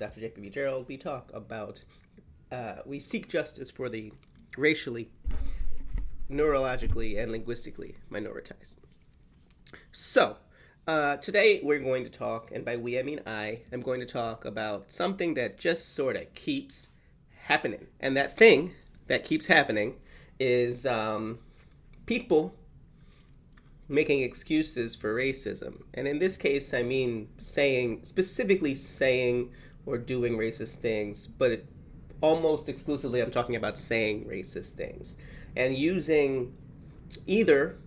Name is. J.P.B. Gerald. We talk about, uh, we seek justice for the racially, neurologically, and linguistically minoritized. So, uh, today we're going to talk, and by we I mean I, I, am going to talk about something that just sort of keeps happening. And that thing that keeps happening is um, people making excuses for racism. And in this case, I mean saying, specifically saying or doing racist things, but it, almost exclusively I'm talking about saying racist things and using either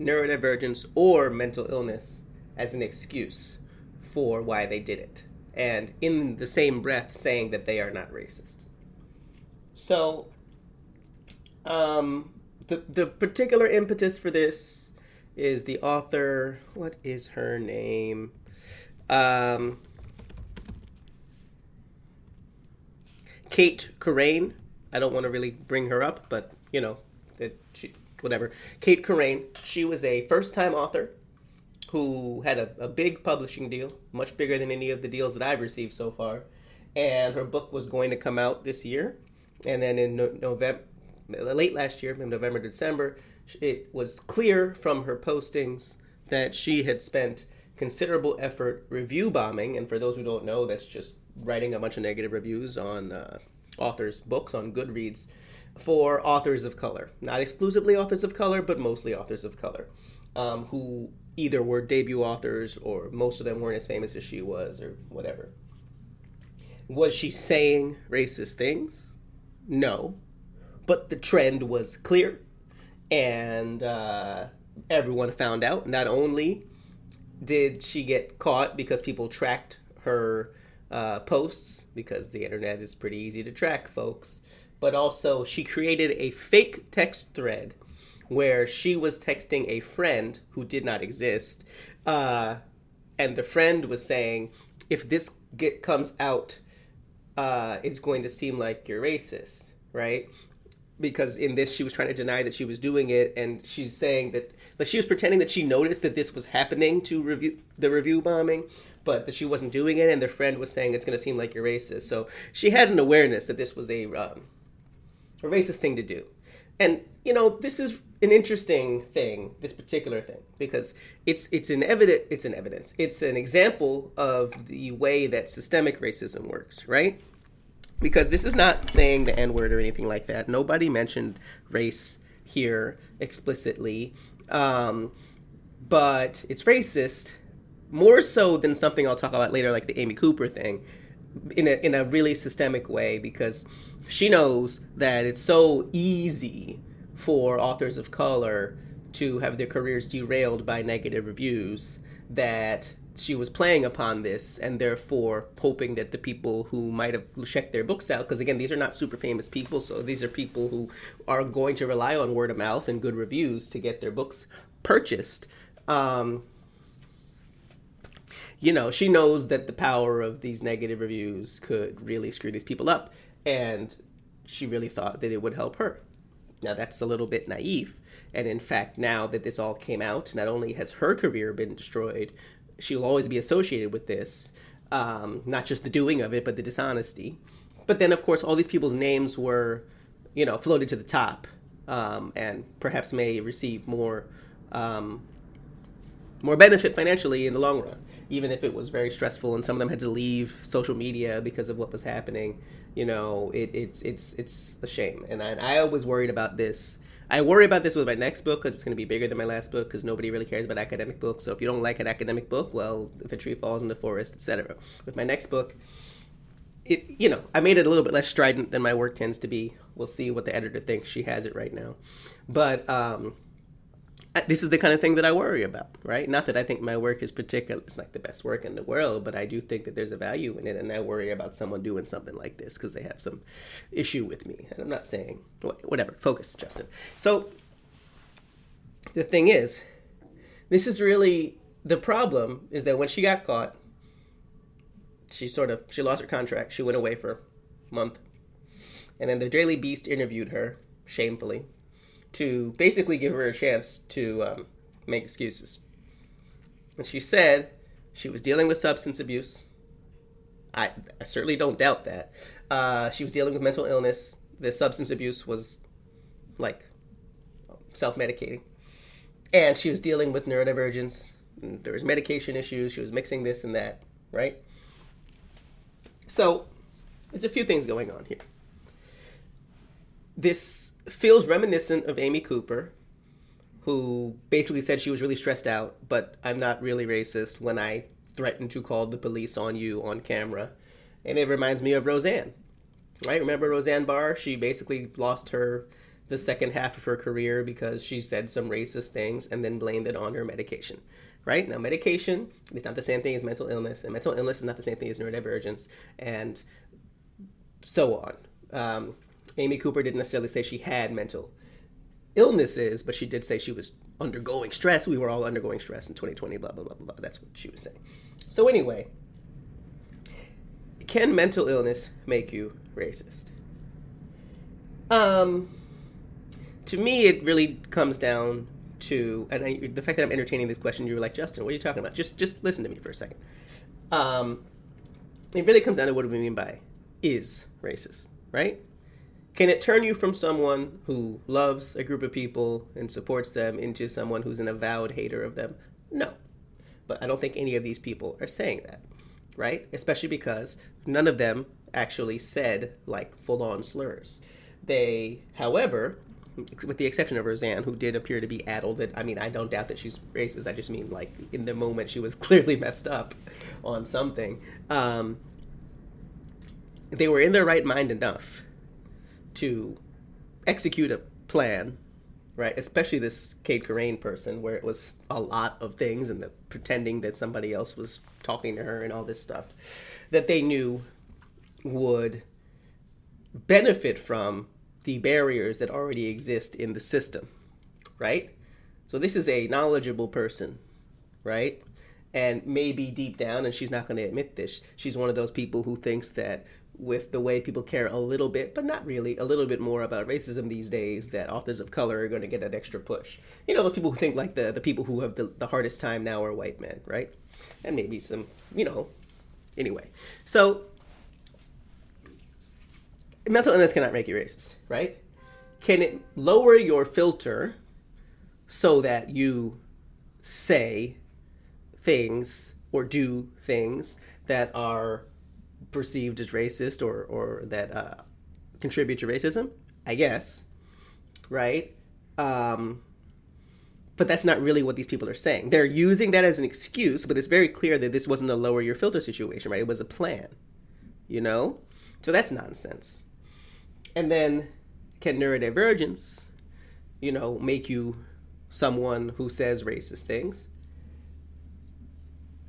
neurodivergence or mental illness as an excuse for why they did it. And in the same breath, saying that they are not racist. So, um, the, the particular impetus for this is the author. What is her name? Um, Cait Corrain. I don't want to really bring her up, but you know, it, she, whatever. Cait Corrain. She was a first-time author who had a, a big publishing deal, much bigger than any of the deals that I've received so far. And her book was going to come out this year, and then in no- November, late last year, in November, December, it was clear from her postings that she had spent considerable effort review bombing. And for those who don't know, that's just writing a bunch of negative reviews on uh, authors' books on Goodreads for authors of color. Not exclusively authors of color, but mostly authors of color um, who either were debut authors or most of them weren't as famous as she was or whatever. Was she saying racist things? No. But the trend was clear and uh, everyone found out. Not only did she get caught because people tracked her uh, posts, because the internet is pretty easy to track, folks, but also she created a fake text thread where she was texting a friend who did not exist, uh, and the friend was saying, "If this get comes out, uh, it's going to seem like you're racist." Right? because in this she was trying to deny that she was doing it and she's saying that like she was pretending that she noticed that this was happening to review the review bombing but that she wasn't doing it and their friend was saying it's going to seem like you're racist. So she had an awareness that this was a um, a racist thing to do. And you know this is an interesting thing this particular thing because it's it's an evident it's an evidence. It's an example of the way that systemic racism works right? Because this is not saying the N word or anything like that. Nobody mentioned race here explicitly, um, but it's racist more so than something I'll talk about later, like the Amy Cooper thing, in a in a really systemic way because she knows that it's so easy for authors of color to have their careers derailed by negative reviews that she was playing upon this and therefore hoping that the people who might have checked their books out because again these are not super famous people so these are people who are going to rely on word of mouth and good reviews to get their books purchased um, you know she knows that the power of these negative reviews could really screw these people up and she really thought that it would help her now that's a little bit naive and in fact now that this all came out not only has her career been destroyed she'll always be associated with this. Um, not just the doing of it, but the dishonesty. But then, of course, all these people's names were, you know, floated to the top, um, and perhaps may receive more, um, more benefit financially in the long run, even if it was very stressful and some of them had to leave social media because of what was happening. You know, it, it's it's it's a shame, and I, I always worried about this I worry about this with my next book because it's going to be bigger than my last book because nobody really cares about academic books. So if you don't like an academic book, well, if a tree falls in the forest, etc. With my next book, it you know I made it a little bit less strident than my work tends to be. We'll see what the editor thinks. She has it right now, but um, this is the kind of thing that I worry about, right? Not that I think my work is particular, it's like the best work in the world, but I do think that there's a value in it, and I worry about someone doing something like this because they have some issue with me. And I'm not saying, whatever, focus, Justin. So the thing is, this is really the problem is that when she got caught, she sort of she lost her contract. She went away for a month, and then the Daily Beast interviewed her shamefully to basically give her a chance to um, make excuses. And she said she was dealing with substance abuse I, I certainly don't doubt that. Uh, she was dealing with mental illness. The substance abuse was like self medicating. And she was dealing with neurodivergence. There was medication issues. She was mixing this and that, right? So there's a few things going on here. This feels reminiscent of Amy Cooper, who basically said she was really stressed out, but I'm not really racist when I threatened to call the police on you on camera. And it reminds me of Roseanne. Right? Remember Roseanne Barr? She basically lost her the second half of her career because she said some racist things and then blamed it on her medication. Right? Now medication is not the same thing as mental illness, and mental illness is not the same thing as neurodivergence, and so on. Um, Amy Cooper didn't necessarily say she had mental illnesses, but she did say she was undergoing stress. We were all undergoing stress in 2020, blah, blah, blah, blah. That's what she was saying. So, anyway, can mental illness make you racist? Um, to me, it really comes down to, and I, the fact that I'm entertaining this question, you were like, Justin, what are you talking about? Just, just listen to me for a second. Um, it really comes down to what do we mean by is racist, right? Can it turn you from someone who loves a group of people and supports them into someone who's an avowed hater of them? No. But I don't think any of these people are saying that, right? Especially because none of them actually said like full on slurs. They, however, with the exception of Roseanne, who did appear to be addled. I mean, I don't doubt that she's racist. I just mean like in the moment she was clearly messed up on something. Um, they were in their right mind enough to execute a plan, right? Especially this Cait Corrain person, where it was a lot of things and the pretending that somebody else was talking to her and all this stuff that they knew would benefit from the barriers that already exist in the system, right? So this is a knowledgeable person, right? And maybe deep down, and she's not going to admit this, she's one of those people who thinks that with the way people care a little bit, but not really, a little bit more about racism these days, that authors of color are going to get an extra push. You know, those people who think like the, the people who have the, the hardest time now are white men, right? And maybe some, you know, anyway. So, mental illness cannot make you racist, right? Can it lower your filter so that you say things or do things that are perceived as racist or or that uh, contribute to racism, I guess, right? Um, but that's not really what these people are saying. They're using that as an excuse, but it's very clear that this wasn't a lower your filter situation, right? It was a plan, you know. So that's nonsense. And then, can neurodivergence, you know, make you someone who says racist things?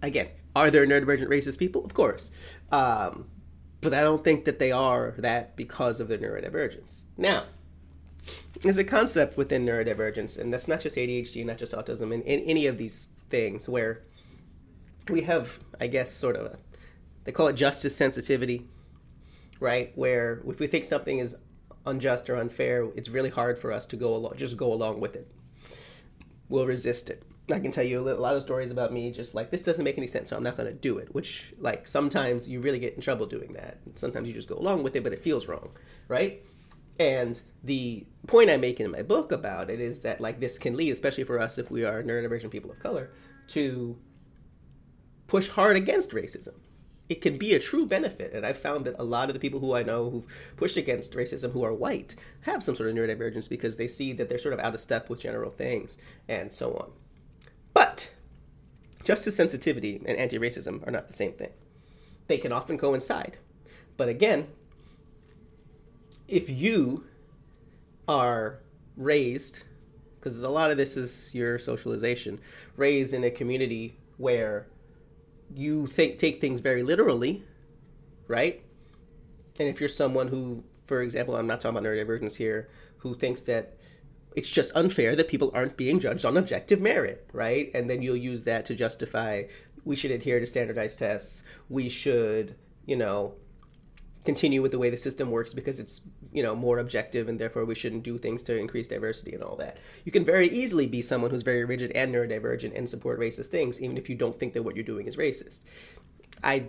Again, are there neurodivergent racist people? Of course. Um, but I don't think that they are that because of their neurodivergence. Now, there's a concept within neurodivergence, and that's not just ADHD, not just autism, and, in any of these things where we have, I guess, sort of a, they call it justice sensitivity, right? Where if we think something is unjust or unfair, it's really hard for us to go along, just go along with it. We'll resist it. I can tell you a lot of stories about me just like this doesn't make any sense, so I'm not going to do it. Which like sometimes you really get in trouble doing that. Sometimes you just go along with it, but it feels wrong, right? And the point I make in my book about it is that like this can lead, especially for us if we are neurodivergent people of color, to push hard against racism. It can be a true benefit, and I've found that a lot of the people who I know who've pushed against racism who are white have some sort of neurodivergence because they see that they're sort of out of step with general things and so on. But justice sensitivity and anti racism are not the same thing. They can often coincide. But again, if you are raised, because a lot of this is your socialization, raised in a community where you think take things very literally, right? And if you're someone who, for example, I'm not talking about neurodivergence here, who thinks that it's just unfair that people aren't being judged on objective merit, right? And then you'll use that to justify we should adhere to standardized tests. We should, you know, continue with the way the system works because it's, you know, more objective and therefore we shouldn't do things to increase diversity and all that. You can very easily be someone who's very rigid and neurodivergent and support racist things even if you don't think that what you're doing is racist. I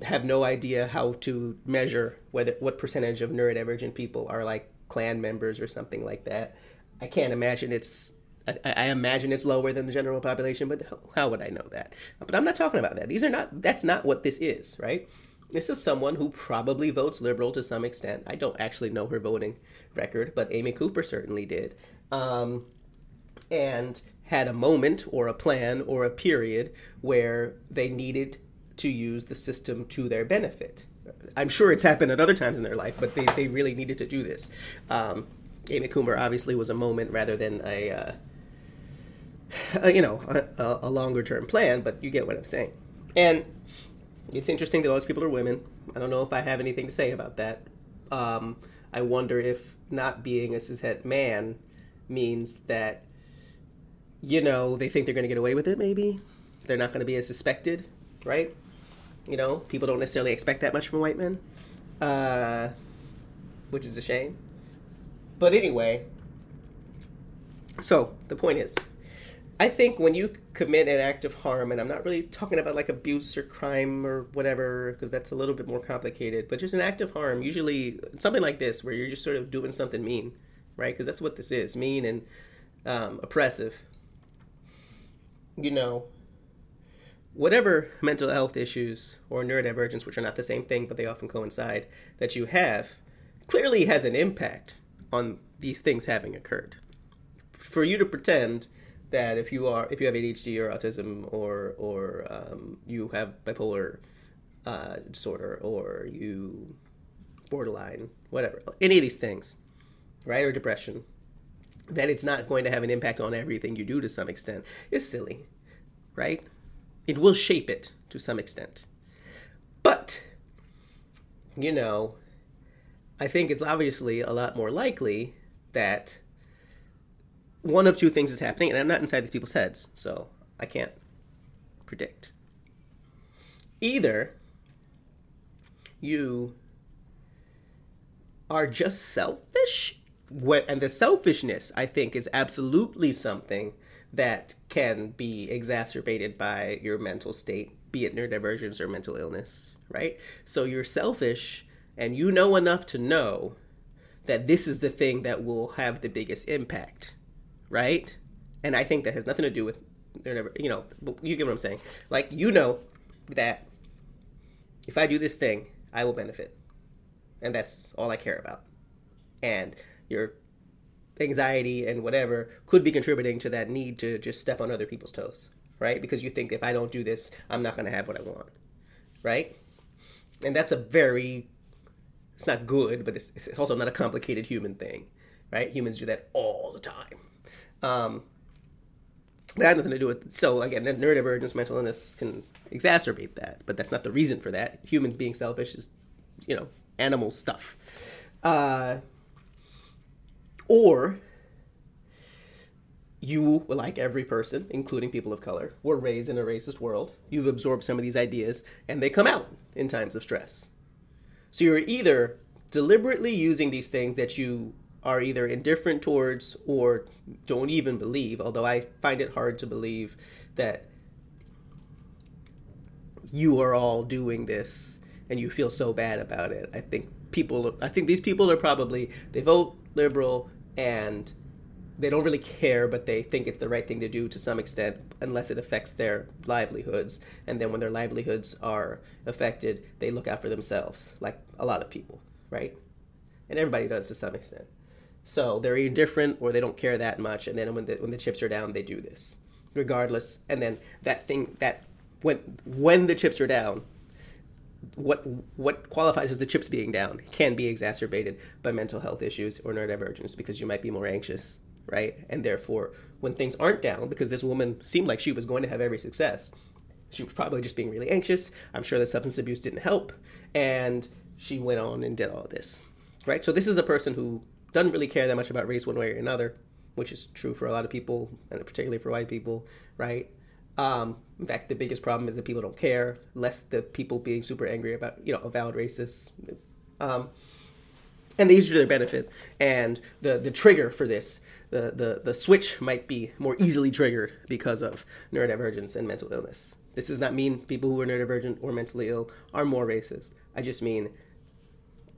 have no idea how to measure whether what percentage of neurodivergent people are like Klan members or something like that. I can't imagine it's. I, I imagine it's lower than the general population, but how would I know that? But I'm not talking about that. These are not. That's not what this is, right? This is someone who probably votes liberal to some extent. I don't actually know her voting record, but Amy Cooper certainly did. Um, and had a moment or a plan or a period where they needed to use the system to their benefit. I'm sure it's happened at other times in their life, but they, they really needed to do this. Um, Amy Cooper obviously was a moment rather than a, uh, a you know, a, a longer term plan, but you get what I'm saying. And it's interesting that all these people are women. I don't know if I have anything to say about that. Um, I wonder if not being a cishet man means that, you know, they think they're going to get away with it, maybe. They're not going to be as suspected, right? You know, people don't necessarily expect that much from white men, uh, which is a shame. But anyway, so the point is, I think when you commit an act of harm, and I'm not really talking about like abuse or crime or whatever, because that's a little bit more complicated, but just an act of harm, usually something like this, where you're just sort of doing something mean, right? Because that's what this is mean and um, oppressive. You know, whatever mental health issues or neurodivergence, which are not the same thing, but they often coincide, that you have, clearly has an impact on these things having occurred. For you to pretend that if you are if you have ADHD or autism or or um, you have bipolar uh, disorder or you borderline whatever any of these things right or depression that it's not going to have an impact on everything you do to some extent. Is silly right? It will shape it to some extent. But you know i think it's obviously a lot more likely that one of two things is happening, and I'm not inside these people's heads, so I can't predict. Either you are just selfish, and the selfishness, I think, is absolutely something that can be exacerbated by your mental state, be it neurodivergence or mental illness, right? So you're selfish, and you know enough to know that this is the thing that will have the biggest impact right? And I think that has nothing to do with never, you know, you get what I'm saying. Like you know that if I do this thing, I will benefit, and that's all I care about. And your anxiety and whatever could be contributing to that need to just step on other people's toes, right? Because you think if I don't do this, I'm not going to have what I want, right? And that's a very, it's not good, but it's, it's also not a complicated human thing, right? Humans do that all the time. Um, that had nothing to do with so again that neurodivergence mental illness can exacerbate that but that's not the reason for that. Humans being selfish is you know animal stuff. Uh, or you like every person including people of color were raised in a racist world. You've absorbed some of these ideas and they come out in times of stress so you're either deliberately using these things that you are either indifferent towards or don't even believe, although I find it hard to believe that you are all doing this and you feel so bad about it. I think people I think these people are probably they vote liberal and they don't really care, but they think it's the right thing to do to some extent, unless it affects their livelihoods. And then when their livelihoods are affected, they look out for themselves, like a lot of people, right? And everybody does to some extent. So they're indifferent or they don't care that much, and then when the when the chips are down, they do this, regardless. And then that thing that when when the chips are down, what what qualifies as the chips being down can be exacerbated by mental health issues or neurodivergence because you might be more anxious, right? And therefore, when things aren't down, because this woman seemed like she was going to have every success, she was probably just being really anxious. I'm sure that substance abuse didn't help, and she went on and did all this, right? So this is a person who doesn't really care that much about race one way or another, which is true for a lot of people, and particularly for white people, right? Um, in fact, the biggest problem is that people don't care, less the people being super angry about, you know, avowed racists. Um, and they use it to their benefit. And the, the trigger for this the, the, the switch might be more easily triggered because of neurodivergence and mental illness. This does not mean people who are neurodivergent or mentally ill are more racist. I just mean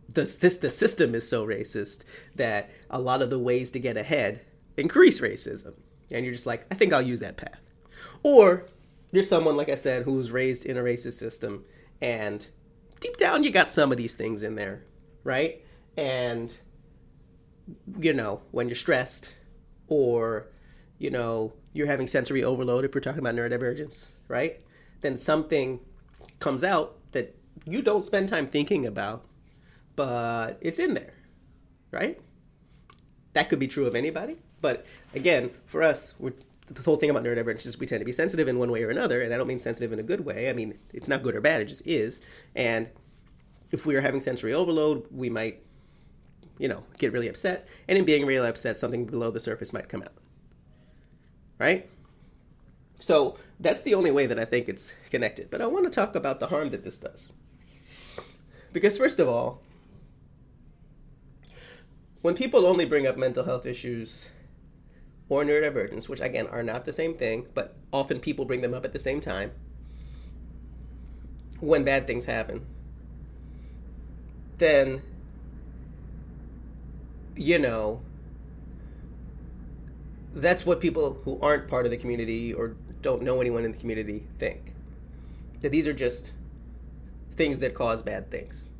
the, this, the system is so racist that a lot of the ways to get ahead increase racism. And you're just like, I think I'll use that path. Or you're someone, like I said, who was raised in a racist system and deep down you got some of these things in there, right? And, you know, when you're stressed or, you know, you're having sensory overload, if we're talking about neurodivergence, right? Then something comes out that you don't spend time thinking about, but it's in there, right? That could be true of anybody. But again, for us, we're, the whole thing about neurodivergence is we tend to be sensitive in one way or another, and I don't mean sensitive in a good way. I mean it's not good or bad; it just is. And if we are having sensory overload, we might, you know, get really upset. And in being really upset, something below the surface might come out. Right? So that's the only way that I think it's connected. But I want to talk about the harm that this does. Because, first of all, when people only bring up mental health issues or neurodivergence, which again are not the same thing, but often people bring them up at the same time, when bad things happen, then, you know, that's what people who aren't part of the community or don't know anyone in the community think. That these are just things that cause bad things.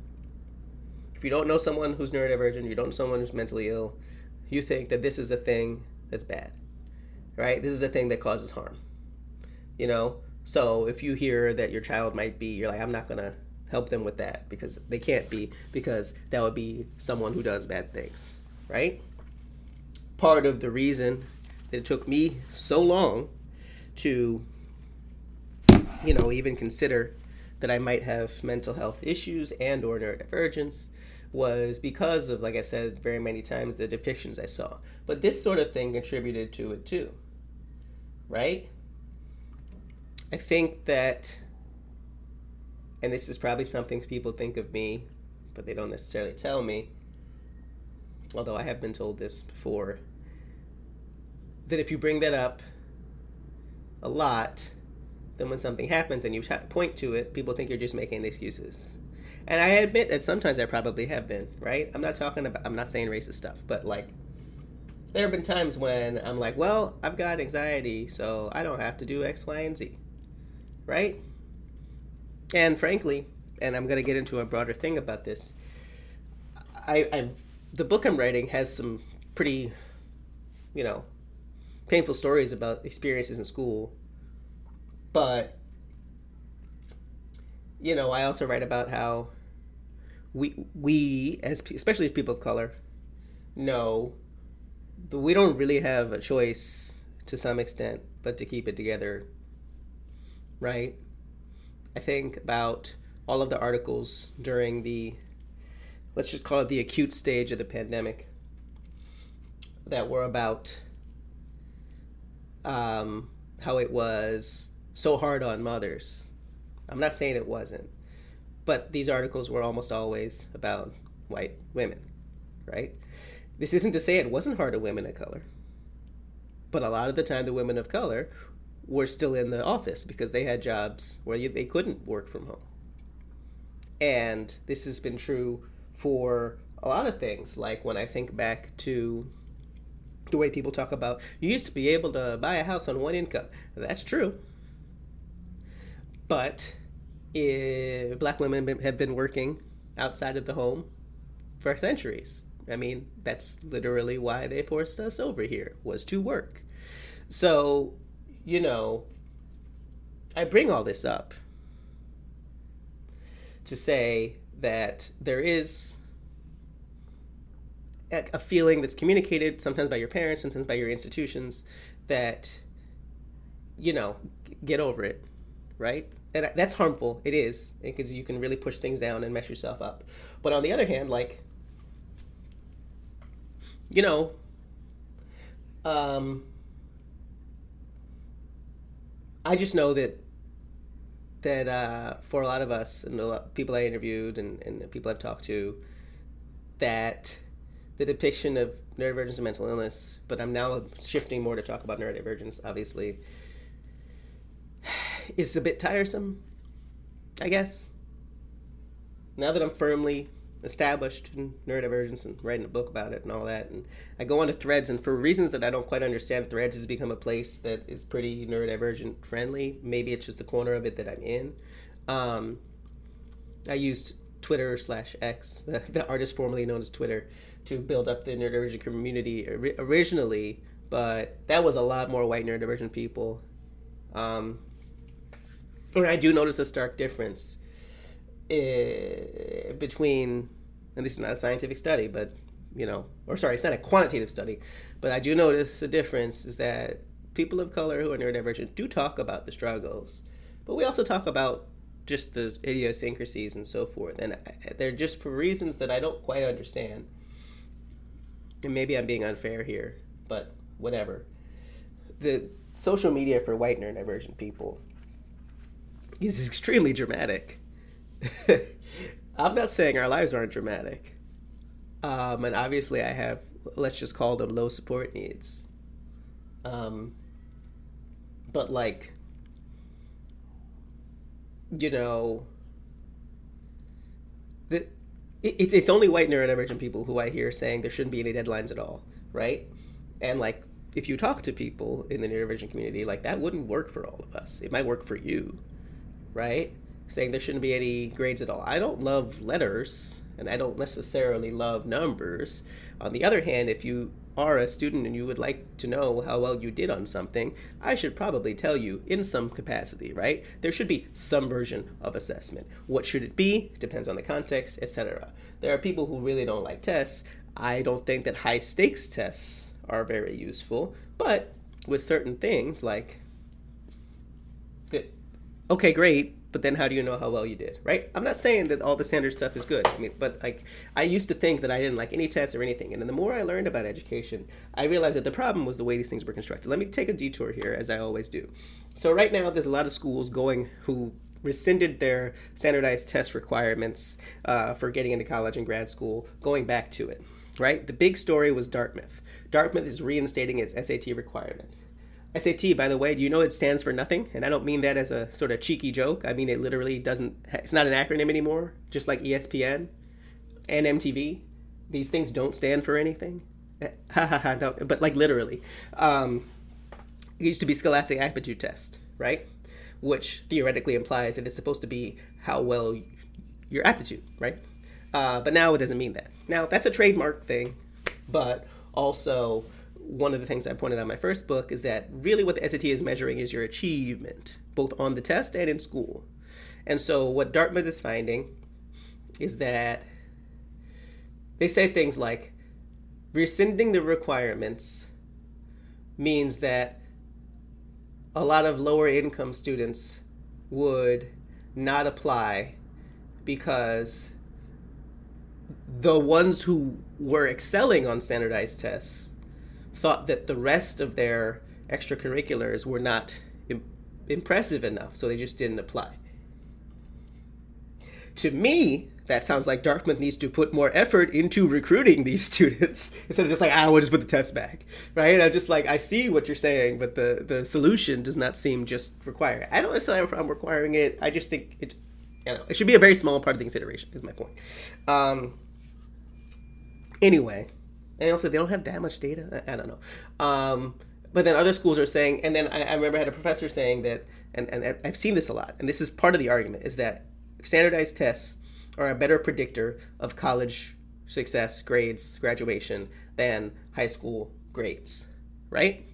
If you don't know someone who's neurodivergent, you don't know someone who's mentally ill, you think that this is a thing that's bad, right? This is a thing that causes harm, you know? So if you hear that your child might be, you're like, I'm not gonna help them with that because they can't be, because that would be someone who does bad things, right? Part of the reason that it took me so long to, you know, even consider that I might have mental health issues and or neurodivergence was because of, like I said very many times, the depictions I saw. But this sort of thing contributed to it too, right? I think that, and this is probably something people think of me, but they don't necessarily tell me, although I have been told this before, that if you bring that up a lot, then when something happens and you point to it, people think you're just making excuses. And I admit that sometimes I probably have been, right? I'm not talking about, I'm not saying racist stuff, but like, there have been times when I'm like, well, I've got anxiety, so I don't have to do X, Y, and Z, right? And frankly, and I'm going to get into a broader thing about this, I, I, the book I'm writing has some pretty, you know, painful stories about experiences in school, but you know, I also write about how we we as especially people of color know that we don't really have a choice to some extent but to keep it together right? I think about all of the articles during the let's just call it the acute stage of the pandemic that were about um, how it was so hard on mothers I'm not saying it wasn't, but these articles were almost always about white women, right? This isn't to say it wasn't hard on women of color, but a lot of the time the women of color were still in the office because they had jobs where they couldn't work from home. And this has been true for a lot of things. Like when I think back to the way people talk about, you used to be able to buy a house on one income. That's true. But black women have been working outside of the home for centuries. I mean, that's literally why they forced us over here was to work. So, you know, I bring all this up to say that there is a feeling that's communicated sometimes by your parents, sometimes by your institutions that you know, get over it, right? and that's harmful. It is because you can really push things down and mess yourself up. But on the other hand, like you know, um, I just know that that uh, for a lot of us and a lot people I interviewed and, and people I've talked to, that the depiction of neurodivergence and mental illness, but I'm now shifting more to talk about neurodivergence, obviously, is a bit tiresome, I guess. Now that I'm firmly established in neurodivergence and writing a book about it and all that, and I go onto threads, and for reasons that I don't quite understand, threads has become a place that is pretty neurodivergent friendly. Maybe it's just the corner of it that I'm in. Um, I used Twitter slash X, the, the artist formerly known as Twitter, to build up the neurodivergent community originally, but that was a lot more white neurodivergent people. Um, and I do notice a stark difference uh, between, and this is not a scientific study, but you know, or sorry, it's not a quantitative study, but I do notice a difference is that people of color who are neurodivergent do talk about the struggles, but we also talk about just the idiosyncrasies and so forth, and they're just for reasons that I don't quite understand and maybe I'm being unfair here, but whatever. The social media for white neurodivergent people is extremely dramatic. I'm not saying our lives aren't dramatic. Um, and obviously, I have, let's just call them low support needs. Um, but, like, you know, the, it's it's only white neurodivergent people who I hear saying there shouldn't be any deadlines at all, right? And like if you talk to people in the neurodivergent community, like that wouldn't work for all of us. It might work for you, right? Saying there shouldn't be any grades at all. I don't love letters and I don't necessarily love numbers. On the other hand, if you are a student and you would like to know how well you did on something, I should probably tell you in some capacity, right? There should be some version of assessment. What should it be? Depends on the context, etc. There are people who really don't like tests. I don't think that high stakes tests are very useful, but with certain things like okay, great, but then how do you know how well you did right? I'm not saying that all the standard stuff is good. I mean but like i used to think that i didn't like any tests or anything and then the more i learned about education i realized that the problem was the way these things were constructed. Let me take a detour here as i always do. So right now there's a lot of schools going who rescinded their standardized test requirements uh, for getting into college and grad school going back to it right? The big story was dartmouth. Dartmouth is reinstating its sat requirement SAT, by the way, do you know it stands for nothing? And I don't mean that as a sort of cheeky joke. I mean it literally doesn't. It's not an acronym anymore. Just like ESPN and MTV, these things don't stand for anything. But like literally, um, it used to be Scholastic Aptitude Test, right? Which theoretically implies that it's supposed to be how well your aptitude, right? Uh, but now it doesn't mean that. Now that's a trademark thing, but also one of the things I pointed out in my first book is that really what the SAT is measuring is your achievement, both on the test and in school. And so what Dartmouth is finding is that they say things like rescinding the requirements means that a lot of lower income students would not apply because the ones who were excelling on standardized tests thought that the rest of their extracurriculars were not Im- impressive enough, so they just didn't apply. To me, that sounds like Dartmouth needs to put more effort into recruiting these students instead of just like, ah, we'll just put the test back, right? I'm just like, I see what you're saying, but the the solution does not seem just require. I don't necessarily have a problem requiring it. I just think it, you know, it should be a very small part of the consideration. Is my point. Um. Anyway, and also they don't have that much data. I, I don't know. Um, but then other schools are saying, and then I, I, remember I had a professor saying that, and, and I've seen this a lot, and this is part of the argument, is that standardized tests are a better predictor of college success, grades, graduation than high school grades, right?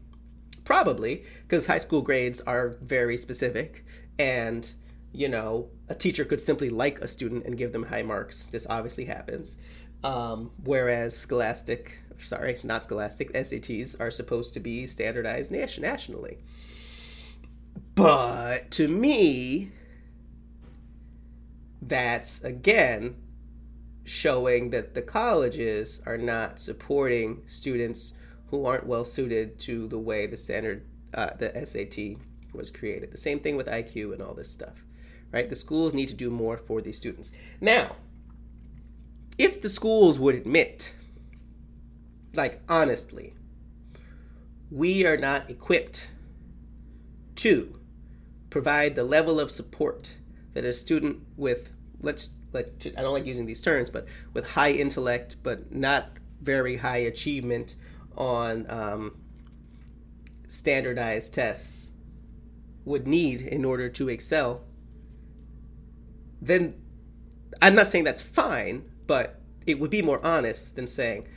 Probably, because high school grades are very specific, and you know, a teacher could simply like a student and give them high marks. This obviously happens. Um, whereas Scholastic, sorry, it's not Scholastic, SATs are supposed to be standardized nationally. But to me, that's again showing that the colleges are not supporting students who aren't well suited to the way the standard, uh, the SAT was created. The same thing with IQ and all this stuff, right? The schools need to do more for these students. Now, if the schools would admit like honestly, we are not equipped to provide the level of support that a student with let's let I don't like using these terms, but with high intellect but not very high achievement on um, standardized tests would need in order to excel, then I'm not saying that's fine, but it would be more honest than saying,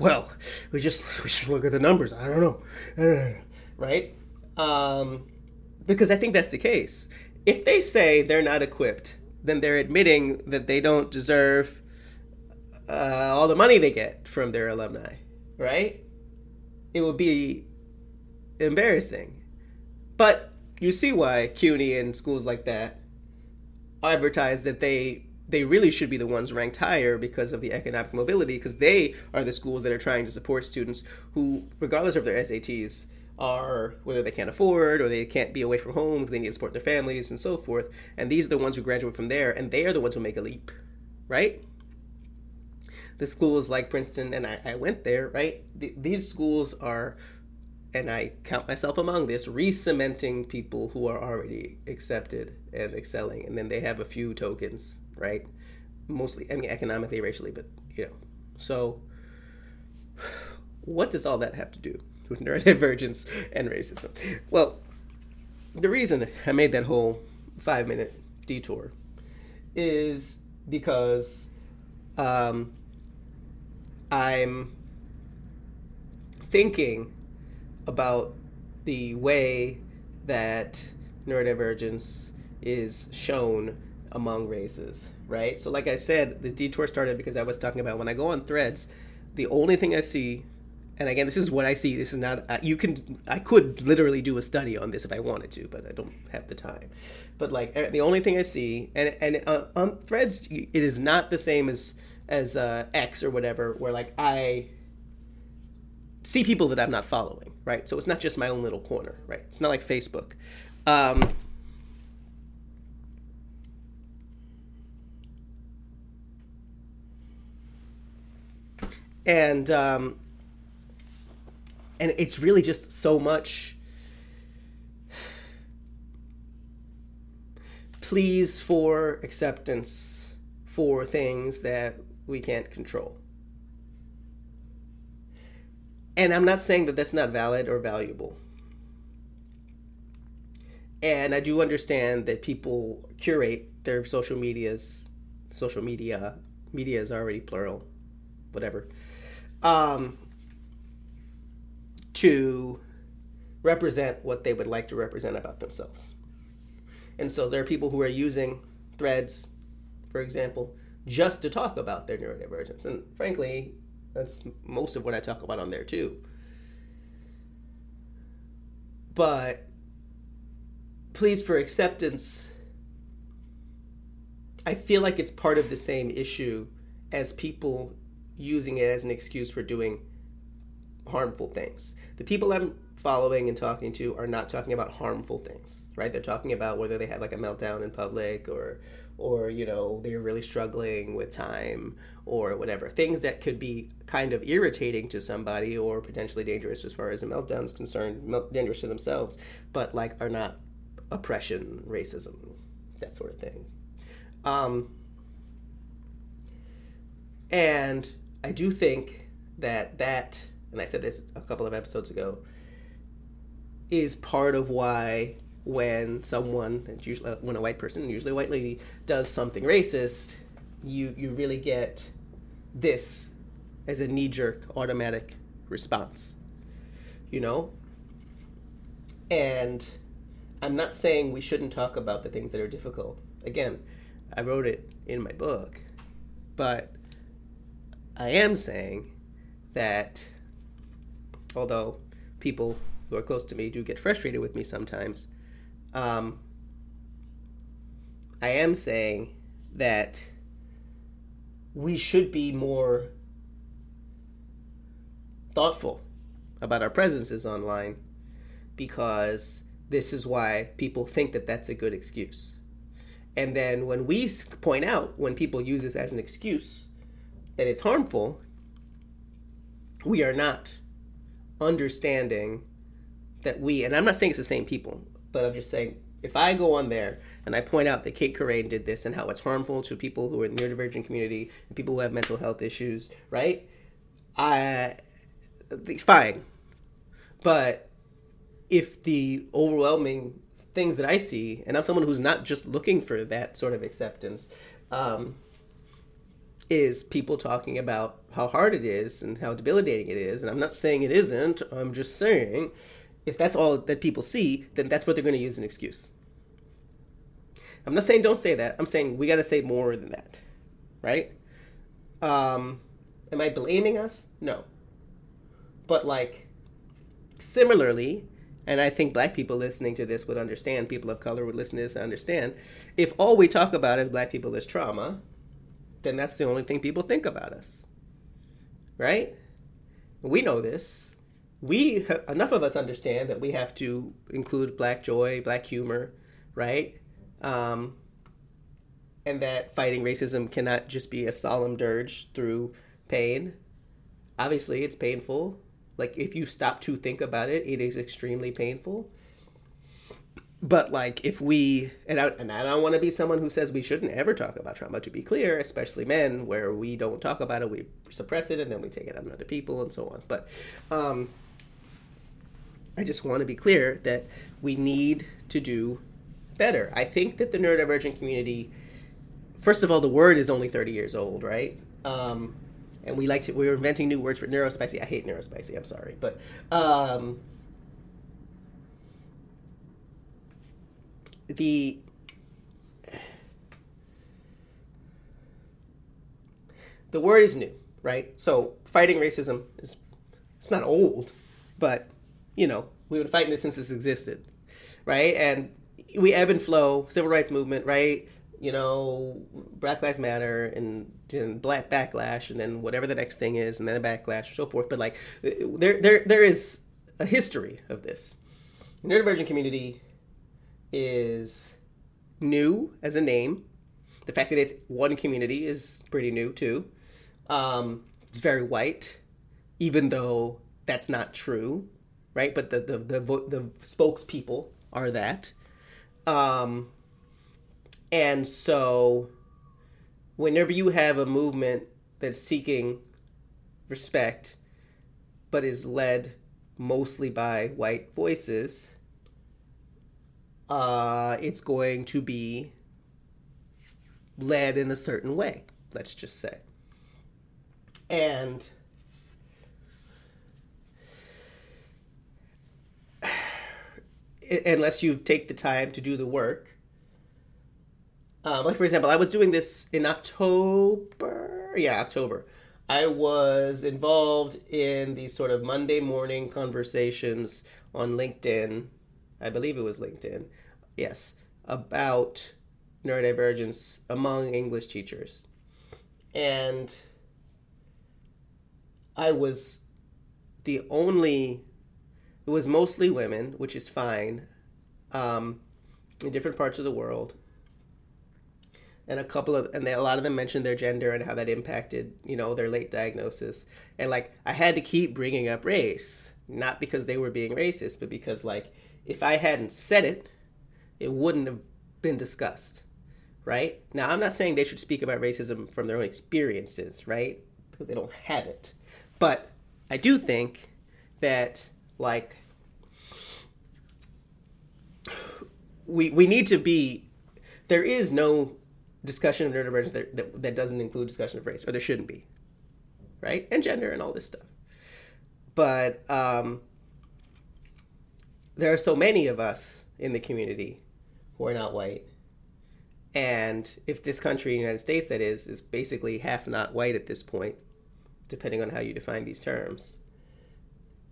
"Well, we just we should look at the numbers. I don't know, right?" Um, because I think that's the case. If they say they're not equipped, then they're admitting that they don't deserve uh, all the money they get from their alumni, right? It would be embarrassing. But you see why CUNY and schools like that advertise that they they really should be the ones ranked higher because of the economic mobility because they are the schools that are trying to support students who regardless of their SATs are whether they can't afford or they can't be away from home because they need to support their families and so forth and these are the ones who graduate from there and they are the ones who make a leap right? The schools like princeton and i, I went there right? Th- these schools are and i count myself among this re-cementing people who are already accepted and excelling and then they have a few tokens right mostly i mean economically racially but you know so what does all that have to do with neurodivergence and racism. Well, the reason I made that whole five minute detour is because um, I'm thinking about the way that neurodivergence is shown among races, right? So, like I said, the detour started because I was talking about when I go on threads, the only thing I see and again, this is what I see. This is not uh, you can. I could literally do a study on this if I wanted to, but I don't have the time. But like uh, the only thing I see, and and uh, on Threads, it is not the same as as uh, X or whatever, where like I see people that I'm not following, right? So it's not just my own little corner, right? It's not like Facebook. Um, and um, and it's really just so much pleas for acceptance for things that we can't control. And I'm not saying that that's not valid or valuable. And I do understand that people curate their social medias, social media, media is already plural, whatever. Um, to represent what they would like to represent about themselves. And so there are people who are using threads, for example, just to talk about their neurodivergence. And frankly, that's most of what I talk about on there too. But pleas for acceptance, I feel like it's part of the same issue as people using it as an excuse for doing harmful things. The people I'm following and talking to are not talking about harmful things, right? They're talking about whether they had like a meltdown in public or or you know they're really struggling with time or whatever. Things that could be kind of irritating to somebody or potentially dangerous as far as a meltdown is concerned dangerous to themselves but like are not oppression racism that sort of thing. Um, and i do think that that and I said this a couple of episodes ago, is part of why when someone, it's usually uh, when a white person, usually a white lady, does something racist, you you really get this as a knee jerk automatic response. You know? And I'm not saying we shouldn't talk about the things that are difficult. Again, I wrote it in my book, but I am saying that although people who are close to me do get frustrated with me sometimes, um, I am saying that we should be more thoughtful about our presences online because this is why people think that that's a good excuse. And then when we point out when people use this as an excuse that it's harmful, we are not understanding that we, and I'm not saying it's the same people, but I'm just saying if I go on there and I point out that Cait Corrain did this and how it's harmful to people who are in the neurodivergent community and people who have mental health issues, right? I, fine. But if the overwhelming things that I see, and I'm someone who's not just looking for that sort of acceptance, um, is people talking about how hard it is and how debilitating it is. And I'm not saying it isn't, I'm just saying if that's all that people see, then that's what they're going to use as an excuse. I'm not saying don't say that. I'm saying we got to say more than that, right? Um, am I blaming us? No. But like, similarly, and I think black people listening to this would understand, people of color would listen to this and understand, if all we talk about as black people is trauma, then that's the only thing people think about us. Right? We know this. We enough of us understand that we have to include black joy, black humor, right? um, and that fighting racism cannot just be a solemn dirge through pain. Obviously, it's painful. Like if you stop to think about it, it is extremely painful. But like if we and I, and I don't want to be someone who says we shouldn't ever talk about trauma. To be clear, especially men, where we don't talk about it, we suppress it, and then we take it on other people and so on. But um, I just want to be clear that we need to do better. I think that the neurodivergent community, first of all, the word is only 30 years old, right? Um, and we like to, we are inventing new words for neurospicy. I hate neurospicy, I'm sorry. But, um, the, the word is new, right? So fighting racism is, it's not old, but, you know, we've been fighting this since it's existed, right? And we ebb and flow, civil rights movement, right? You know, Black Lives Matter and, and Black Backlash, and then whatever the next thing is, and then the backlash, so forth. But like, there, there, there is a history of this. The neurodivergent community is new as a name. The fact that it's one community is pretty new too. Um, it's very white, even though that's not true, right? But the the the, the spokespeople are that. Um, and so, whenever you have a movement that's seeking respect, but is led mostly by white voices, uh, it's going to be led in a certain way, let's just say. And unless you take the time to do the work. Um, like for example, I was doing this in October. Yeah, October. I was involved in these sort of Monday morning conversations on LinkedIn. I believe it was LinkedIn. Yes, about neurodivergence among English teachers. And I was the only it was mostly women, which is fine, um, in different parts of the world. And a couple of, and they, a lot of them mentioned their gender and how that impacted, you know, their late diagnosis. And like, I had to keep bringing up race, not because they were being racist, but because like, if I hadn't said it, it wouldn't have been discussed, right? Now, I'm not saying they should speak about racism from their own experiences, right? Because they don't have it. But I do think that like we we need to be there is no discussion of neurodivergence that, that, that doesn't include discussion of race or there shouldn't be right and gender and all this stuff but um, there are so many of us in the community who are not white and if this country united states that is is basically half not white at this point depending on how you define these terms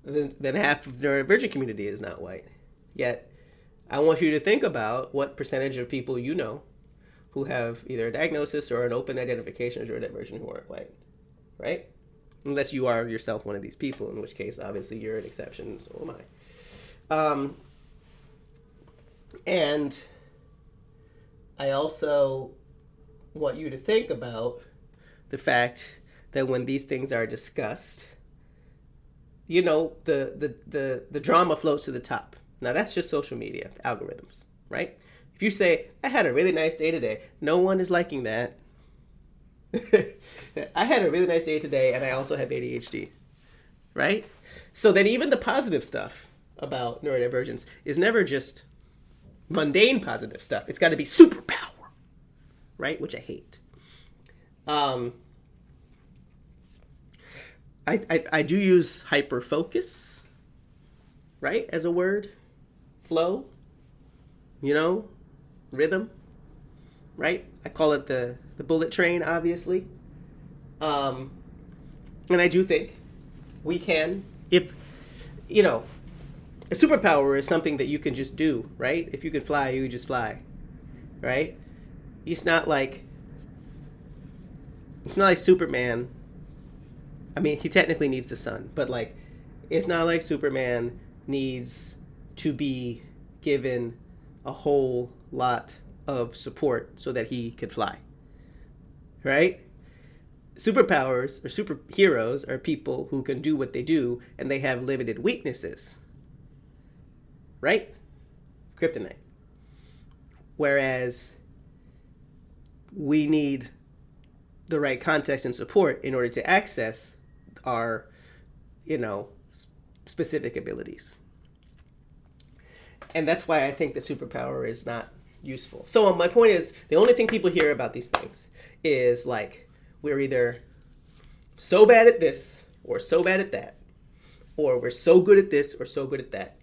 then half of the neurodivergent community is not white. Yet, I want you to think about what percentage of people you know who have either a diagnosis or an open identification as neurodivergent who aren't white, right? Unless you are yourself one of these people, in which case, obviously, you're an exception, so am I. Um, and I also want you to think about the fact that when these things are discussed, you know, the, the, the, the drama floats to the top. Now that's just social media algorithms, right? If you say, I had a really nice day today, no one is liking that. I had a really nice day today and I also have ADHD, right? So then even the positive stuff about neurodivergence is never just mundane positive stuff. It's got to be superpower, right? Which I hate. Um, I, I, I do use hyper focus, right, as a word. Flow, you know, rhythm, right? I call it the, the bullet train, obviously. Um, and I do think we can, if, you know, a superpower is something that you can just do, right? If you can fly, you just fly, right? It's not like, it's not like Superman I mean, he technically needs the sun, but like, it's not like Superman needs to be given a whole lot of support so that he could fly. Right? Superpowers or superheroes are people who can do what they do and they have limited weaknesses. Right? Kryptonite. Whereas we need the right context and support in order to access our, you know, specific abilities. And that's why I think the superpower is not useful. So um, my point is, the only thing people hear about these things is like we're either so bad at this or so bad at that, or we're so good at this or so good at that.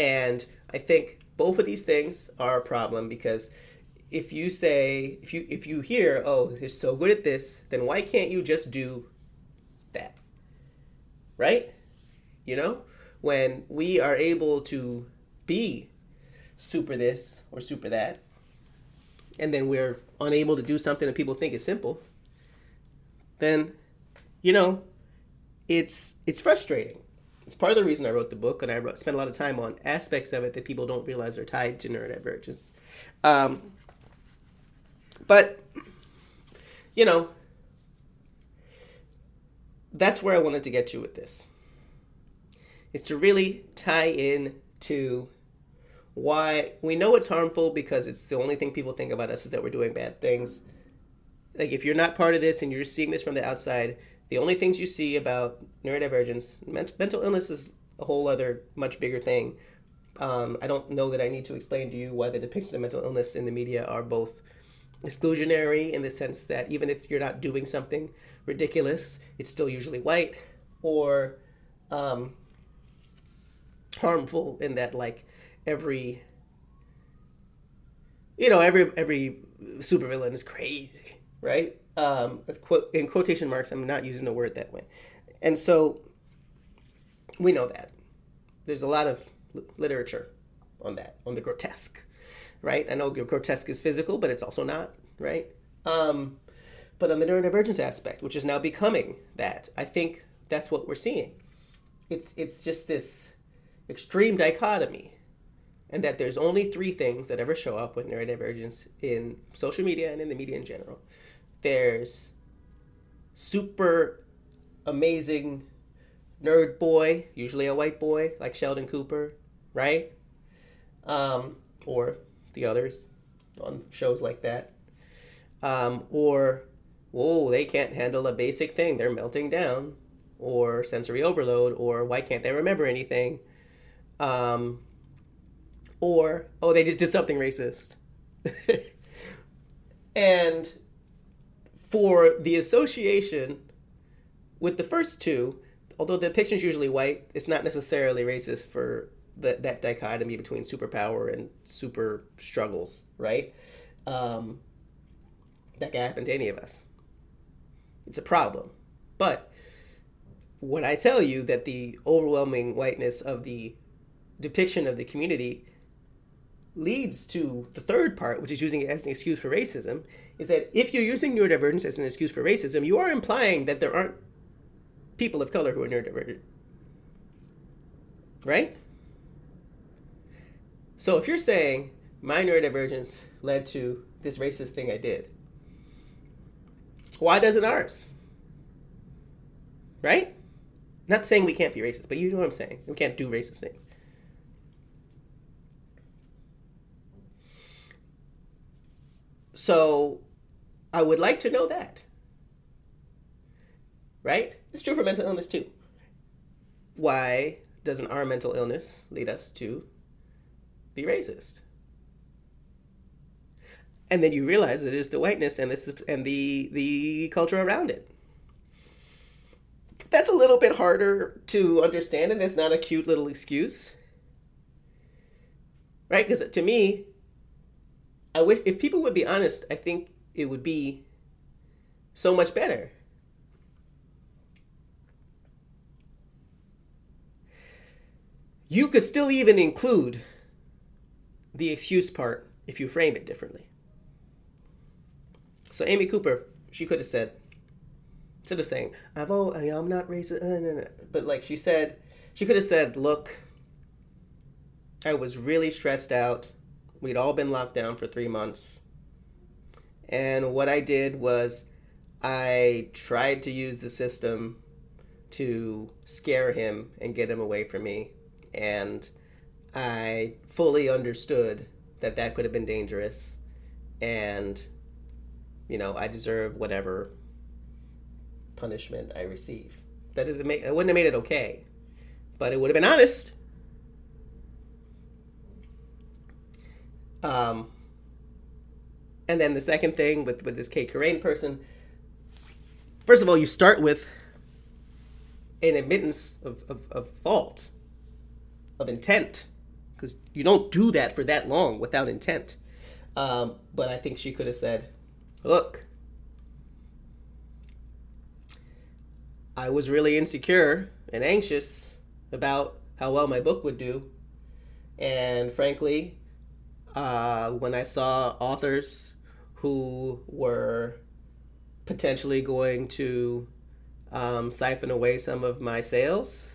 And I think both of these things are a problem because if you say if you if you hear oh they're so good at this then why can't you just do that right? You know, when we are able to be super this or super that, and then we're unable to do something that people think is simple, then, you know, it's it's frustrating. It's part of the reason I wrote the book, and I wrote, spent a lot of time on aspects of it that people don't realize are tied to neurodivergence. Um, but, you know, that's where I wanted to get you with this. Is to really tie in to why we know it's harmful because it's the only thing people think about us is that we're doing bad things. Like if you're not part of this and you're seeing this from the outside, the only things you see about neurodivergence, mental illness is a whole other much bigger thing. Um, I don't know that I need to explain to you why the depictions of mental illness in the media are both exclusionary in the sense that even if you're not doing something ridiculous, it's still usually white, or um, harmful in that like every you know every every supervillain is crazy, right? Um, in quotation marks, I'm not using the word that way, and so we know that there's a lot of literature on that on the grotesque right? I know grotesque is physical, but it's also not, right? Um, but on the neurodivergence aspect, which is now becoming that, I think that's what we're seeing. It's it's just this extreme dichotomy, and that there's only three things that ever show up with neurodivergence in social media and in the media in general. There's super amazing nerd boy, usually a white boy like Sheldon Cooper, right? Um, or the others on shows like that. Um, or, whoa, they can't handle a basic thing, they're melting down. Or sensory overload, or why can't they remember anything? Um, or, oh, they just did something racist. and for the association with the first two, although the depiction's usually white, it's not necessarily racist for that that dichotomy between superpower and super struggles, right? Um, that can happen to any of us. It's a problem, but when I tell you that the overwhelming whiteness of the depiction of the community leads to the third part, which is using it as an excuse for racism, is that if you're using neurodivergence as an excuse for racism, you are implying that there aren't people of color who are neurodivergent. Right? So if you're saying my neurodivergence led to this racist thing I did, why doesn't ours? Right? Not saying we can't be racist, but you know what I'm saying. We can't do racist things. So I would like to know that. Right? It's true for mental illness too. Why doesn't our mental illness lead us to be racist? And then you realize that it is the whiteness and this is, and the the culture around it. That's a little bit harder to understand, and it's not a cute little excuse, right? Because to me, I wish if people would be honest, I think it would be so much better. You could still even include the excuse part if you frame it differently. So Amy Cooper, she could have said, instead of saying, "I've oh, I'm not racist," uh, but like she said, she could have said, "Look, I was really stressed out. We'd all been locked down for three months. And what I did was I tried to use the system to scare him and get him away from me. And I fully understood that that could have been dangerous. And, you know, I deserve whatever punishment I receive. That doesn't make, it wouldn't have made it okay. But it would have been honest. Um, and then the second thing with, with this Cait Corrain person, first of all, you start with an admittance of, of, of fault, of intent, because you don't do that for that long without intent. Um, but I think she could have said, look, I was really insecure and anxious about how well my book would do. And frankly, uh, when I saw authors who were potentially going to um, siphon away some of my sales,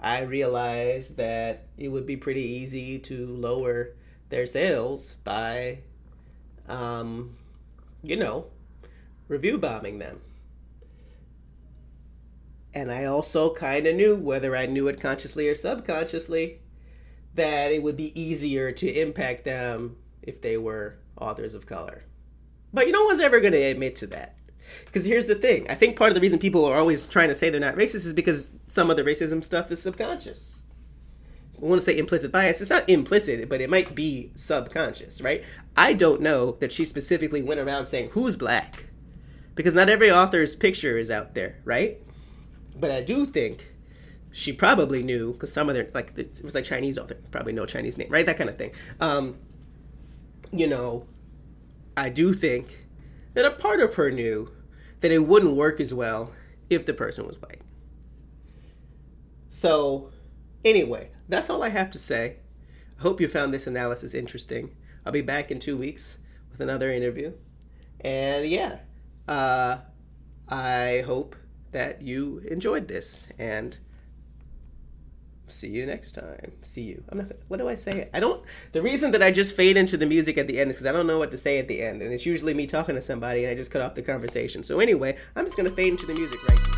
I realized that it would be pretty easy to lower their sales by, um, you know, review bombing them. And I also kind of knew, whether I knew it consciously or subconsciously, that it would be easier to impact them if they were authors of color. But you no one's ever going to admit to that. Because here's the thing I think part of the reason people are always trying to say they're not racist is because some of the racism stuff is subconscious. I want to say implicit bias. It's not implicit, but it might be subconscious, right? I don't know that she specifically went around saying, Who's black? Because not every author's picture is out there, right? But I do think she probably knew because some of their like it was like Chinese author, probably no Chinese name, right? That kind of thing. Um, you know, I do think that a part of her knew that it wouldn't work as well if the person was white. So, anyway, that's all I have to say. I hope you found this analysis interesting. I'll be back in two weeks with another interview. And yeah, uh, I hope that you enjoyed this. And see you next time. See you. I'm not. What do I say? I don't. The reason that I just fade into the music at the end is because I don't know what to say at the end, and it's usually me talking to somebody, and I just cut off the conversation. So anyway, I'm just gonna fade into the music right.